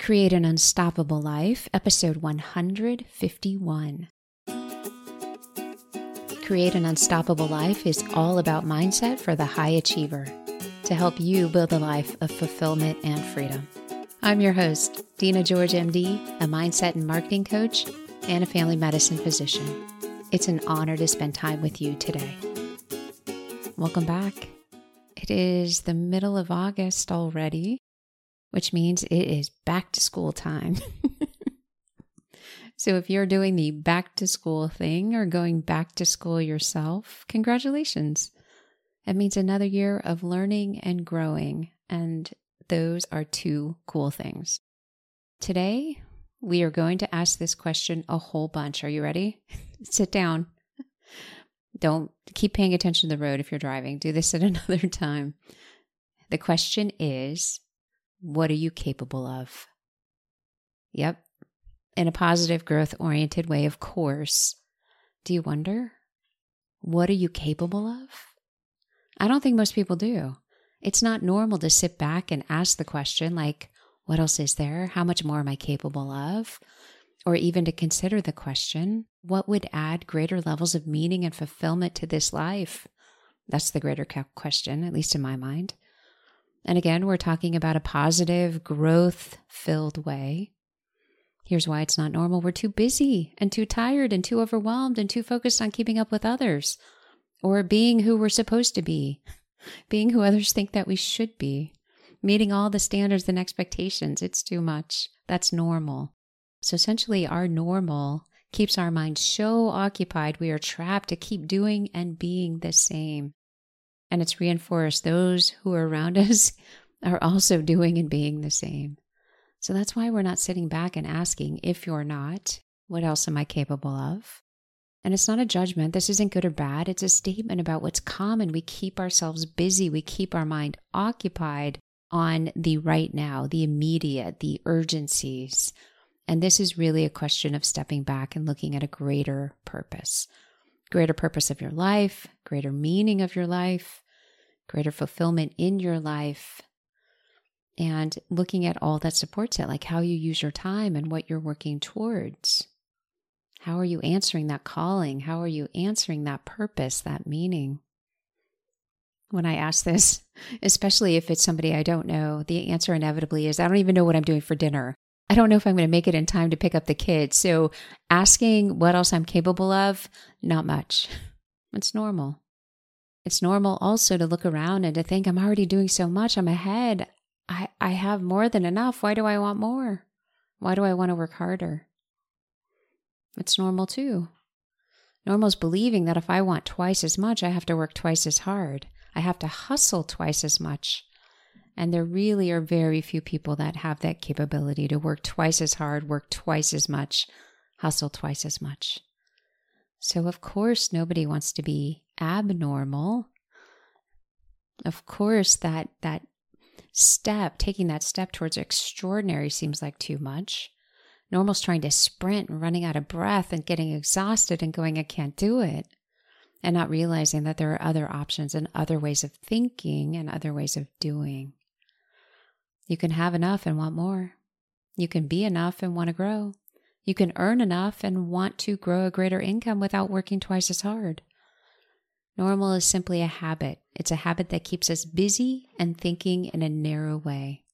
Create an Unstoppable Life, episode 151. Create an Unstoppable Life is all about mindset for the high achiever to help you build a life of fulfillment and freedom. I'm your host, Dina George, MD, a mindset and marketing coach and a family medicine physician. It's an honor to spend time with you today. Welcome back. It is the middle of August already, which means it is back to school time. so, if you're doing the back to school thing or going back to school yourself, congratulations. It means another year of learning and growing, and those are two cool things. Today, we are going to ask this question a whole bunch. Are you ready? Sit down. Don't keep paying attention to the road if you're driving. Do this at another time. The question is what are you capable of? Yep. In a positive, growth oriented way, of course. Do you wonder? What are you capable of? I don't think most people do. It's not normal to sit back and ask the question, like, what else is there? How much more am I capable of? Or even to consider the question, what would add greater levels of meaning and fulfillment to this life? That's the greater question, at least in my mind. And again, we're talking about a positive, growth filled way. Here's why it's not normal we're too busy and too tired and too overwhelmed and too focused on keeping up with others or being who we're supposed to be, being who others think that we should be, meeting all the standards and expectations. It's too much. That's normal. So essentially, our normal keeps our mind so occupied we are trapped to keep doing and being the same. And it's reinforced those who are around us are also doing and being the same. So that's why we're not sitting back and asking, if you're not, what else am I capable of? And it's not a judgment. This isn't good or bad. It's a statement about what's common. We keep ourselves busy. We keep our mind occupied on the right now, the immediate, the urgencies. And this is really a question of stepping back and looking at a greater purpose greater purpose of your life, greater meaning of your life, greater fulfillment in your life, and looking at all that supports it, like how you use your time and what you're working towards. How are you answering that calling? How are you answering that purpose, that meaning? When I ask this, especially if it's somebody I don't know, the answer inevitably is I don't even know what I'm doing for dinner. I don't know if I'm going to make it in time to pick up the kids. So asking what else I'm capable of, not much. It's normal. It's normal also to look around and to think I'm already doing so much. I'm ahead. I, I have more than enough. Why do I want more? Why do I want to work harder? It's normal too. Normal is believing that if I want twice as much, I have to work twice as hard. I have to hustle twice as much. And there really are very few people that have that capability to work twice as hard, work twice as much, hustle twice as much. So, of course, nobody wants to be abnormal. Of course, that, that step, taking that step towards extraordinary seems like too much. Normal's trying to sprint and running out of breath and getting exhausted and going, I can't do it. And not realizing that there are other options and other ways of thinking and other ways of doing. You can have enough and want more. You can be enough and want to grow. You can earn enough and want to grow a greater income without working twice as hard. Normal is simply a habit. It's a habit that keeps us busy and thinking in a narrow way.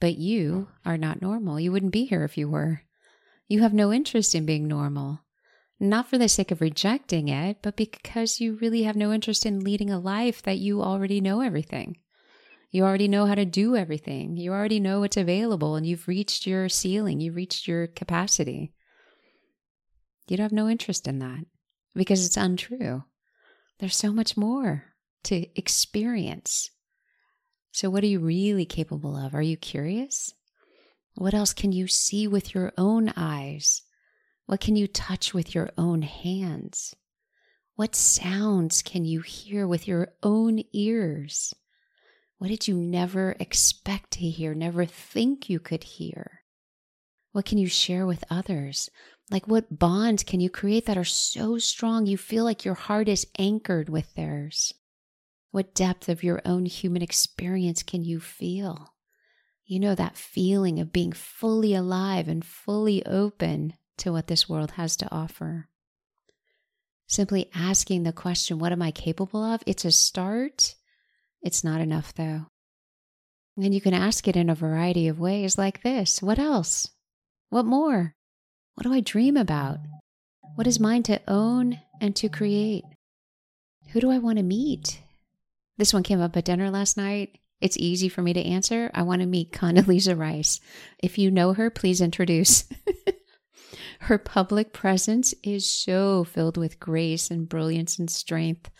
But you are not normal. You wouldn't be here if you were. You have no interest in being normal. Not for the sake of rejecting it, but because you really have no interest in leading a life that you already know everything. You already know how to do everything. You already know what's available and you've reached your ceiling, you've reached your capacity. You'd have no interest in that because it's untrue. There's so much more to experience. So, what are you really capable of? Are you curious? What else can you see with your own eyes? What can you touch with your own hands? What sounds can you hear with your own ears? What did you never expect to hear, never think you could hear? What can you share with others? Like, what bonds can you create that are so strong you feel like your heart is anchored with theirs? What depth of your own human experience can you feel? You know that feeling of being fully alive and fully open to what this world has to offer. Simply asking the question, What am I capable of? It's a start. It's not enough, though. And you can ask it in a variety of ways like this What else? What more? What do I dream about? What is mine to own and to create? Who do I want to meet? This one came up at dinner last night. It's easy for me to answer. I want to meet Condoleezza Rice. If you know her, please introduce. her public presence is so filled with grace and brilliance and strength.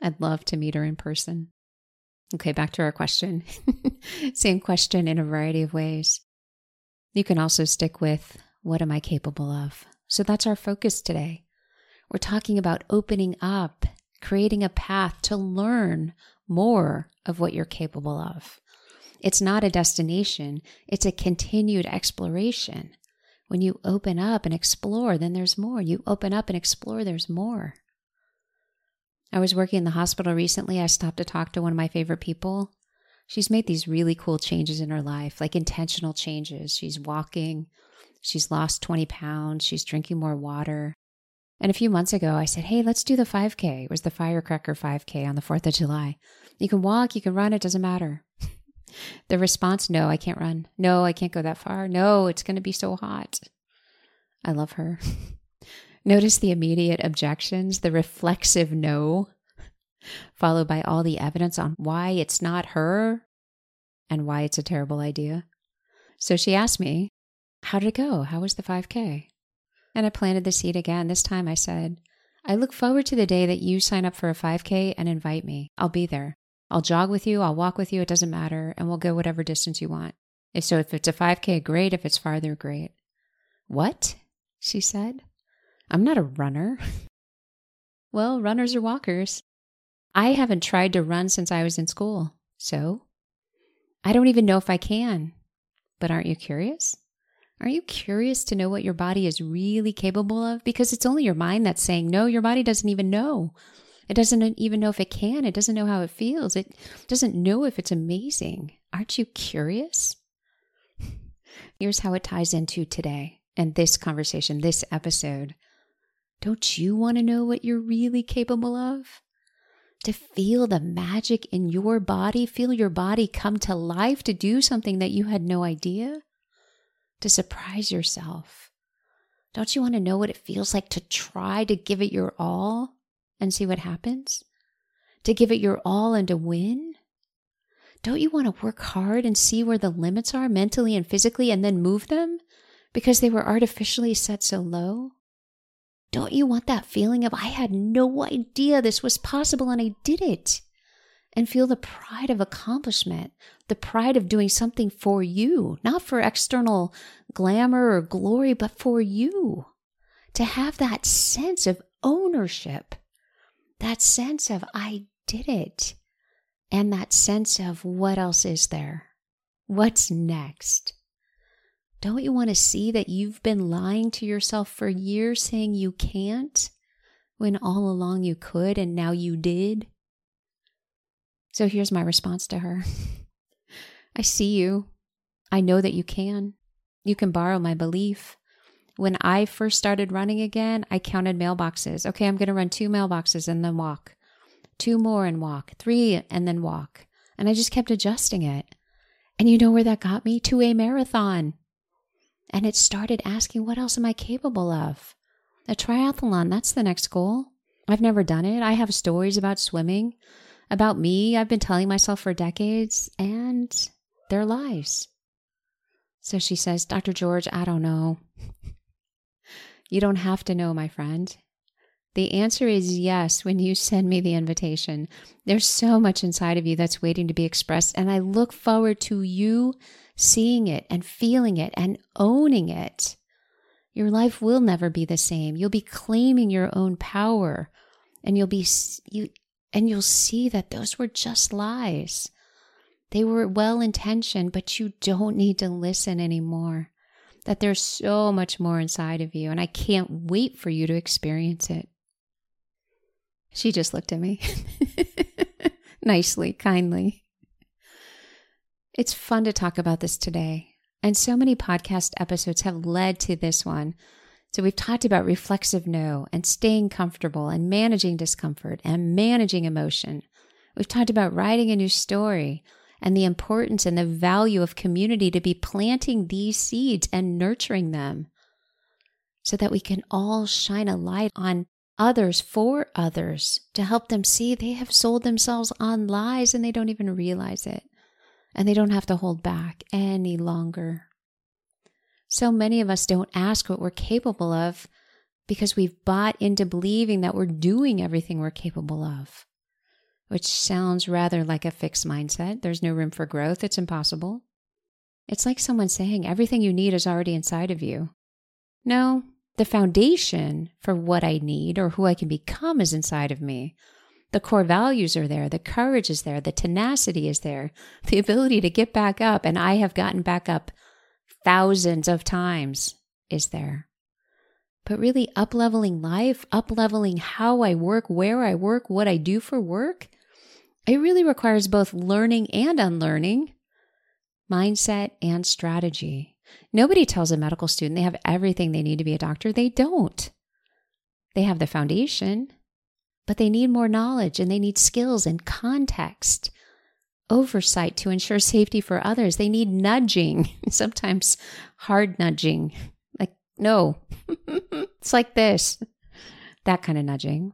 I'd love to meet her in person. Okay, back to our question. Same question in a variety of ways. You can also stick with what am I capable of? So that's our focus today. We're talking about opening up, creating a path to learn more of what you're capable of. It's not a destination, it's a continued exploration. When you open up and explore, then there's more. You open up and explore, there's more. I was working in the hospital recently. I stopped to talk to one of my favorite people. She's made these really cool changes in her life, like intentional changes. She's walking, she's lost 20 pounds, she's drinking more water. And a few months ago, I said, Hey, let's do the 5K. It was the Firecracker 5K on the 4th of July. You can walk, you can run, it doesn't matter. the response, No, I can't run. No, I can't go that far. No, it's going to be so hot. I love her. Notice the immediate objections, the reflexive no, followed by all the evidence on why it's not her and why it's a terrible idea. So she asked me, How did it go? How was the 5K? And I planted the seed again. This time I said, I look forward to the day that you sign up for a 5K and invite me. I'll be there. I'll jog with you, I'll walk with you, it doesn't matter, and we'll go whatever distance you want. So, if it's a 5K, great. If it's farther, great. What? She said. I'm not a runner. well, runners are walkers. I haven't tried to run since I was in school. So I don't even know if I can. But aren't you curious? Are you curious to know what your body is really capable of? Because it's only your mind that's saying, no, your body doesn't even know. It doesn't even know if it can. It doesn't know how it feels. It doesn't know if it's amazing. Aren't you curious? Here's how it ties into today and this conversation, this episode. Don't you want to know what you're really capable of? To feel the magic in your body, feel your body come to life to do something that you had no idea? to surprise yourself. Don't you want to know what it feels like to try to give it your all and see what happens? To give it your all and to win? Don't you want to work hard and see where the limits are mentally and physically and then move them because they were artificially set so low? Don't you want that feeling of, I had no idea this was possible and I did it? And feel the pride of accomplishment, the pride of doing something for you, not for external glamour or glory, but for you. To have that sense of ownership, that sense of, I did it, and that sense of, what else is there? What's next? Don't you want to see that you've been lying to yourself for years saying you can't when all along you could and now you did? So here's my response to her. I see you. I know that you can. You can borrow my belief. When I first started running again, I counted mailboxes. Okay, I'm going to run two mailboxes and then walk, two more and walk, three and then walk. And I just kept adjusting it. And you know where that got me? To a marathon. And it started asking, what else am I capable of? A triathlon, that's the next goal. I've never done it. I have stories about swimming, about me, I've been telling myself for decades, and their lives. So she says, Dr. George, I don't know. you don't have to know, my friend. The answer is yes when you send me the invitation. There's so much inside of you that's waiting to be expressed, and I look forward to you seeing it and feeling it and owning it. Your life will never be the same. You'll be claiming your own power, and you'll be you and you'll see that those were just lies. They were well intentioned, but you don't need to listen anymore. That there's so much more inside of you, and I can't wait for you to experience it. She just looked at me nicely, kindly. It's fun to talk about this today. And so many podcast episodes have led to this one. So we've talked about reflexive no and staying comfortable and managing discomfort and managing emotion. We've talked about writing a new story and the importance and the value of community to be planting these seeds and nurturing them so that we can all shine a light on others for others to help them see they have sold themselves on lies and they don't even realize it. And they don't have to hold back any longer. So many of us don't ask what we're capable of because we've bought into believing that we're doing everything we're capable of which sounds rather like a fixed mindset. There's no room for growth, it's impossible. It's like someone saying everything you need is already inside of you. No, the foundation for what I need or who I can become is inside of me. The core values are there, the courage is there, the tenacity is there, the ability to get back up, and I have gotten back up thousands of times is there. But really, up leveling life, up leveling how I work, where I work, what I do for work, it really requires both learning and unlearning, mindset and strategy. Nobody tells a medical student they have everything they need to be a doctor. They don't. They have the foundation, but they need more knowledge and they need skills and context, oversight to ensure safety for others. They need nudging, sometimes hard nudging. Like, no, it's like this, that kind of nudging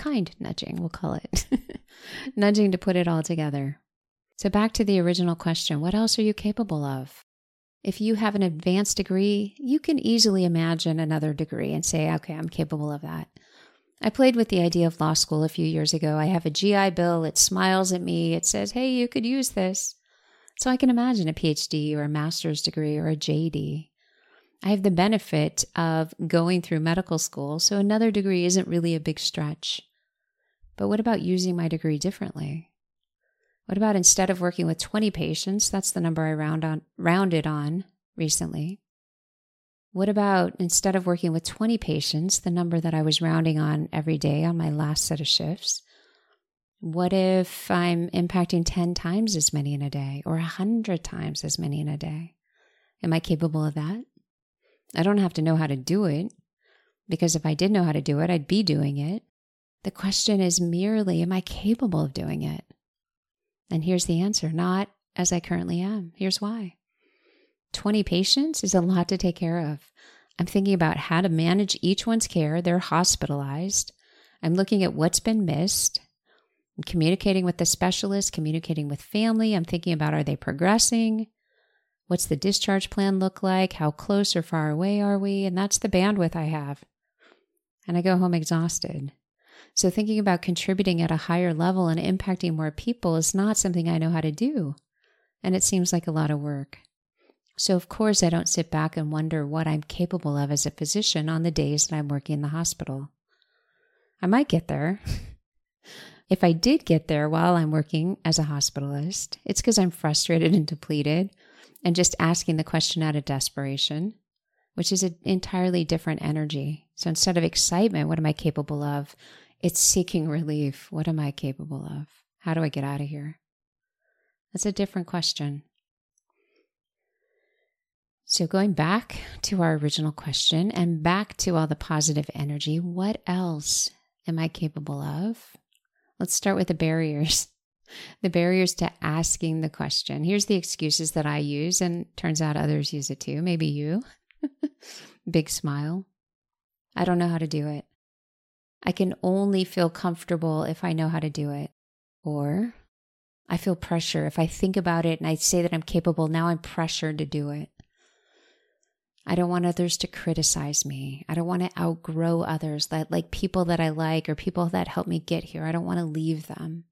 kind nudging, we'll call it. nudging to put it all together. So, back to the original question what else are you capable of? If you have an advanced degree, you can easily imagine another degree and say, okay, I'm capable of that. I played with the idea of law school a few years ago. I have a GI Bill, it smiles at me, it says, hey, you could use this. So I can imagine a PhD or a master's degree or a JD. I have the benefit of going through medical school, so another degree isn't really a big stretch. But what about using my degree differently? What about instead of working with 20 patients, that's the number I round on, rounded on recently. What about instead of working with 20 patients, the number that I was rounding on every day on my last set of shifts? What if I'm impacting 10 times as many in a day or 100 times as many in a day? Am I capable of that? I don't have to know how to do it because if I did know how to do it, I'd be doing it. The question is merely, am I capable of doing it? And here's the answer not as I currently am. Here's why 20 patients is a lot to take care of. I'm thinking about how to manage each one's care. They're hospitalized. I'm looking at what's been missed. I'm communicating with the specialist, communicating with family. I'm thinking about are they progressing? What's the discharge plan look like? How close or far away are we? And that's the bandwidth I have. And I go home exhausted. So, thinking about contributing at a higher level and impacting more people is not something I know how to do. And it seems like a lot of work. So, of course, I don't sit back and wonder what I'm capable of as a physician on the days that I'm working in the hospital. I might get there. if I did get there while I'm working as a hospitalist, it's because I'm frustrated and depleted and just asking the question out of desperation, which is an entirely different energy. So instead of excitement, what am I capable of? It's seeking relief. What am I capable of? How do I get out of here? That's a different question. So, going back to our original question and back to all the positive energy, what else am I capable of? Let's start with the barriers. The barriers to asking the question. Here's the excuses that I use, and turns out others use it too. Maybe you. Big smile. I don't know how to do it. I can only feel comfortable if I know how to do it. Or I feel pressure. If I think about it and I say that I'm capable, now I'm pressured to do it. I don't want others to criticize me. I don't want to outgrow others that like people that I like or people that help me get here. I don't want to leave them.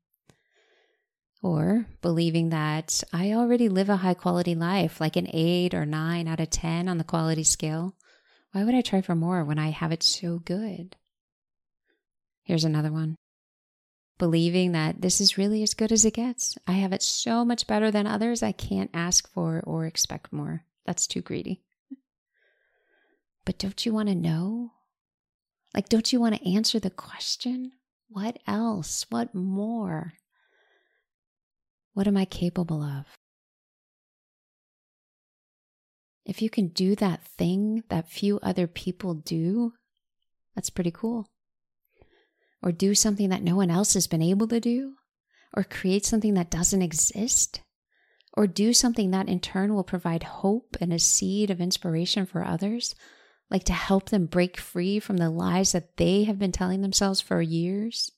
Or believing that I already live a high quality life, like an eight or nine out of 10 on the quality scale. Why would I try for more when I have it so good? Here's another one. Believing that this is really as good as it gets. I have it so much better than others, I can't ask for or expect more. That's too greedy. But don't you want to know? Like, don't you want to answer the question? What else? What more? What am I capable of? If you can do that thing that few other people do, that's pretty cool. Or do something that no one else has been able to do, or create something that doesn't exist, or do something that in turn will provide hope and a seed of inspiration for others, like to help them break free from the lies that they have been telling themselves for years.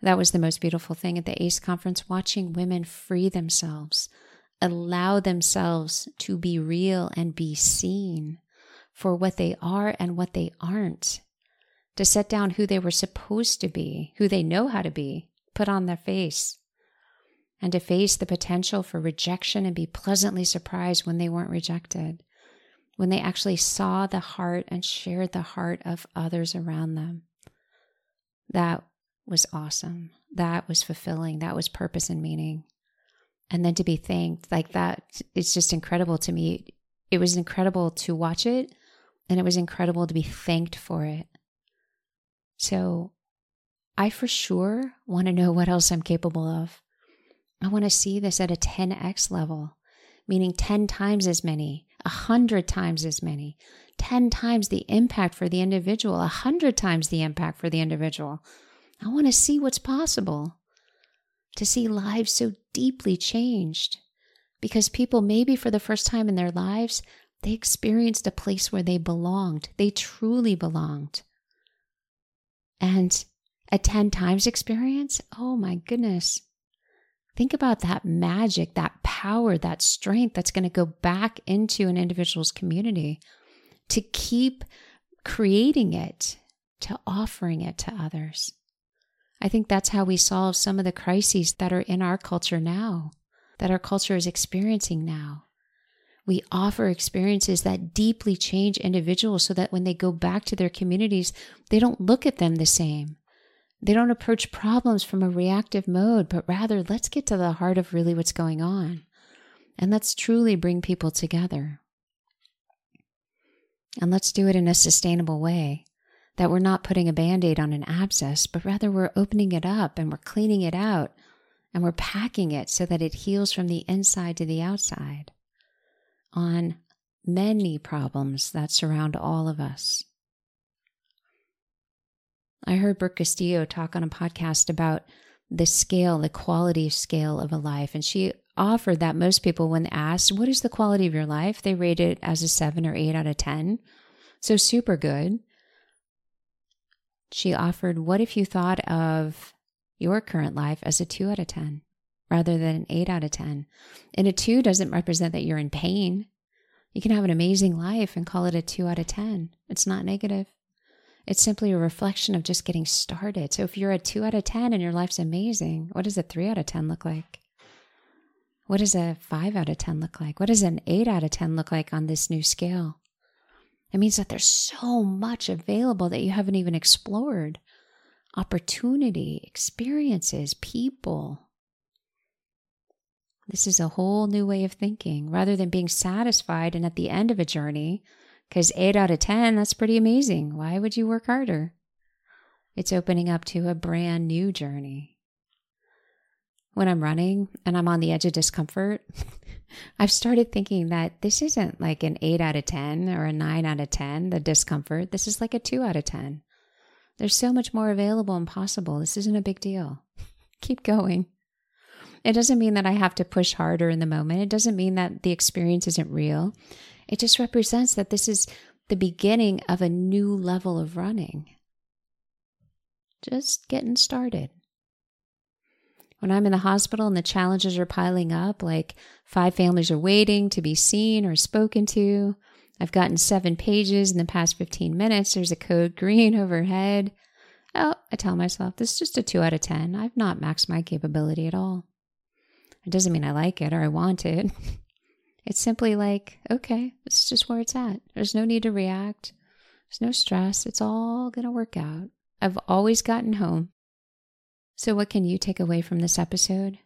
That was the most beautiful thing at the ACE conference, watching women free themselves, allow themselves to be real and be seen for what they are and what they aren't, to set down who they were supposed to be, who they know how to be, put on their face, and to face the potential for rejection and be pleasantly surprised when they weren't rejected, when they actually saw the heart and shared the heart of others around them. That was awesome. That was fulfilling. That was purpose and meaning. And then to be thanked like that, it's just incredible to me. It was incredible to watch it, and it was incredible to be thanked for it. So I for sure want to know what else I'm capable of. I want to see this at a 10x level, meaning 10 times as many, 100 times as many, 10 times the impact for the individual, a 100 times the impact for the individual. I want to see what's possible, to see lives so deeply changed. Because people, maybe for the first time in their lives, they experienced a place where they belonged. They truly belonged. And a 10 times experience, oh my goodness. Think about that magic, that power, that strength that's going to go back into an individual's community to keep creating it, to offering it to others. I think that's how we solve some of the crises that are in our culture now, that our culture is experiencing now. We offer experiences that deeply change individuals so that when they go back to their communities, they don't look at them the same. They don't approach problems from a reactive mode, but rather, let's get to the heart of really what's going on. And let's truly bring people together. And let's do it in a sustainable way that we're not putting a band aid on an abscess, but rather we're opening it up and we're cleaning it out and we're packing it so that it heals from the inside to the outside on many problems that surround all of us. I heard Brooke Castillo talk on a podcast about the scale, the quality scale of a life. And she offered that most people, when asked, What is the quality of your life? they rate it as a seven or eight out of 10. So super good she offered, What if you thought of your current life as a two out of 10 rather than an eight out of 10? And a two doesn't represent that you're in pain. You can have an amazing life and call it a two out of 10. It's not negative. It's simply a reflection of just getting started. So if you're a two out of 10 and your life's amazing, what does a three out of 10 look like? What does a five out of 10 look like? What does an eight out of 10 look like on this new scale? It means that there's so much available that you haven't even explored opportunity, experiences, people. This is a whole new way of thinking rather than being satisfied and at the end of a journey, because eight out of 10, that's pretty amazing. Why would you work harder? It's opening up to a brand new journey. When I'm running and I'm on the edge of discomfort, I've started thinking that this isn't like an 8 out of 10 or a 9 out of 10, the discomfort. This is like a 2 out of 10. There's so much more available and possible. This isn't a big deal. Keep going. It doesn't mean that I have to push harder in the moment. It doesn't mean that the experience isn't real. It just represents that this is the beginning of a new level of running. Just getting started when I'm in the hospital and the challenges are piling up, like five families are waiting to be seen or spoken to. I've gotten seven pages in the past 15 minutes. There's a code green overhead. Oh, I tell myself, this is just a two out of 10. I've not maxed my capability at all. It doesn't mean I like it or I want it. It's simply like, okay, this is just where it's at. There's no need to react. There's no stress. It's all going to work out. I've always gotten home. So, what can you take away from this episode?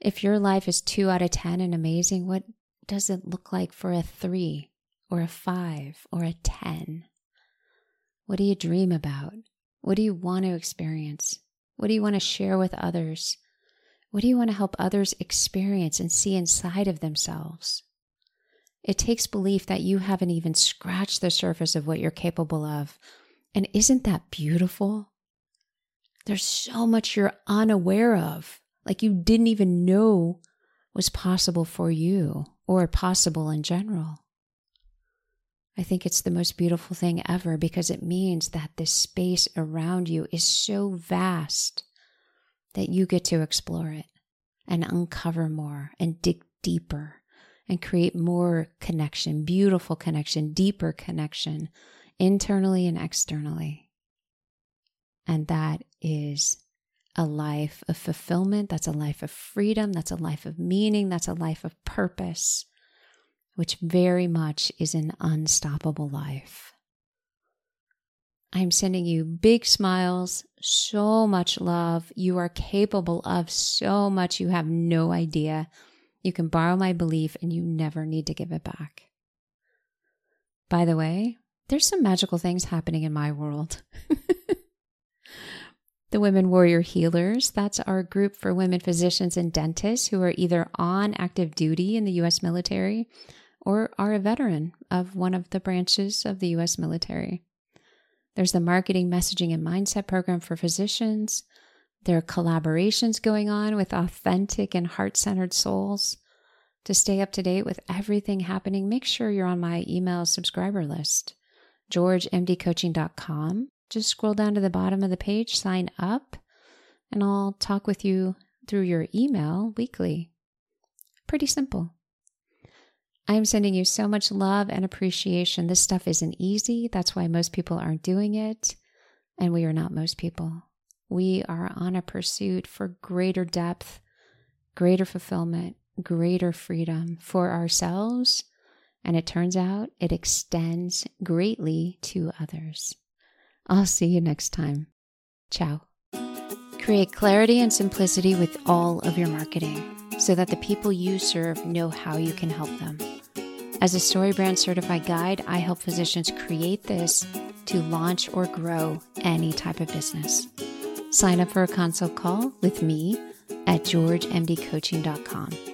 If your life is two out of 10 and amazing, what does it look like for a three or a five or a 10? What do you dream about? What do you want to experience? What do you want to share with others? What do you want to help others experience and see inside of themselves? It takes belief that you haven't even scratched the surface of what you're capable of. And isn't that beautiful? There's so much you're unaware of, like you didn't even know was possible for you or possible in general. I think it's the most beautiful thing ever because it means that this space around you is so vast that you get to explore it and uncover more and dig deeper and create more connection, beautiful connection, deeper connection, internally and externally. And that is a life of fulfillment. That's a life of freedom. That's a life of meaning. That's a life of purpose, which very much is an unstoppable life. I'm sending you big smiles, so much love. You are capable of so much you have no idea. You can borrow my belief and you never need to give it back. By the way, there's some magical things happening in my world. the Women Warrior Healers, that's our group for women physicians and dentists who are either on active duty in the U.S. military or are a veteran of one of the branches of the U.S. military. There's the marketing, messaging, and mindset program for physicians. There are collaborations going on with authentic and heart centered souls. To stay up to date with everything happening, make sure you're on my email subscriber list, georgemdcoaching.com. Just scroll down to the bottom of the page, sign up, and I'll talk with you through your email weekly. Pretty simple. I am sending you so much love and appreciation. This stuff isn't easy. That's why most people aren't doing it. And we are not most people. We are on a pursuit for greater depth, greater fulfillment, greater freedom for ourselves. And it turns out it extends greatly to others. I'll see you next time. Ciao. Create clarity and simplicity with all of your marketing so that the people you serve know how you can help them. As a StoryBrand certified guide, I help physicians create this to launch or grow any type of business. Sign up for a consult call with me at georgemdcoaching.com.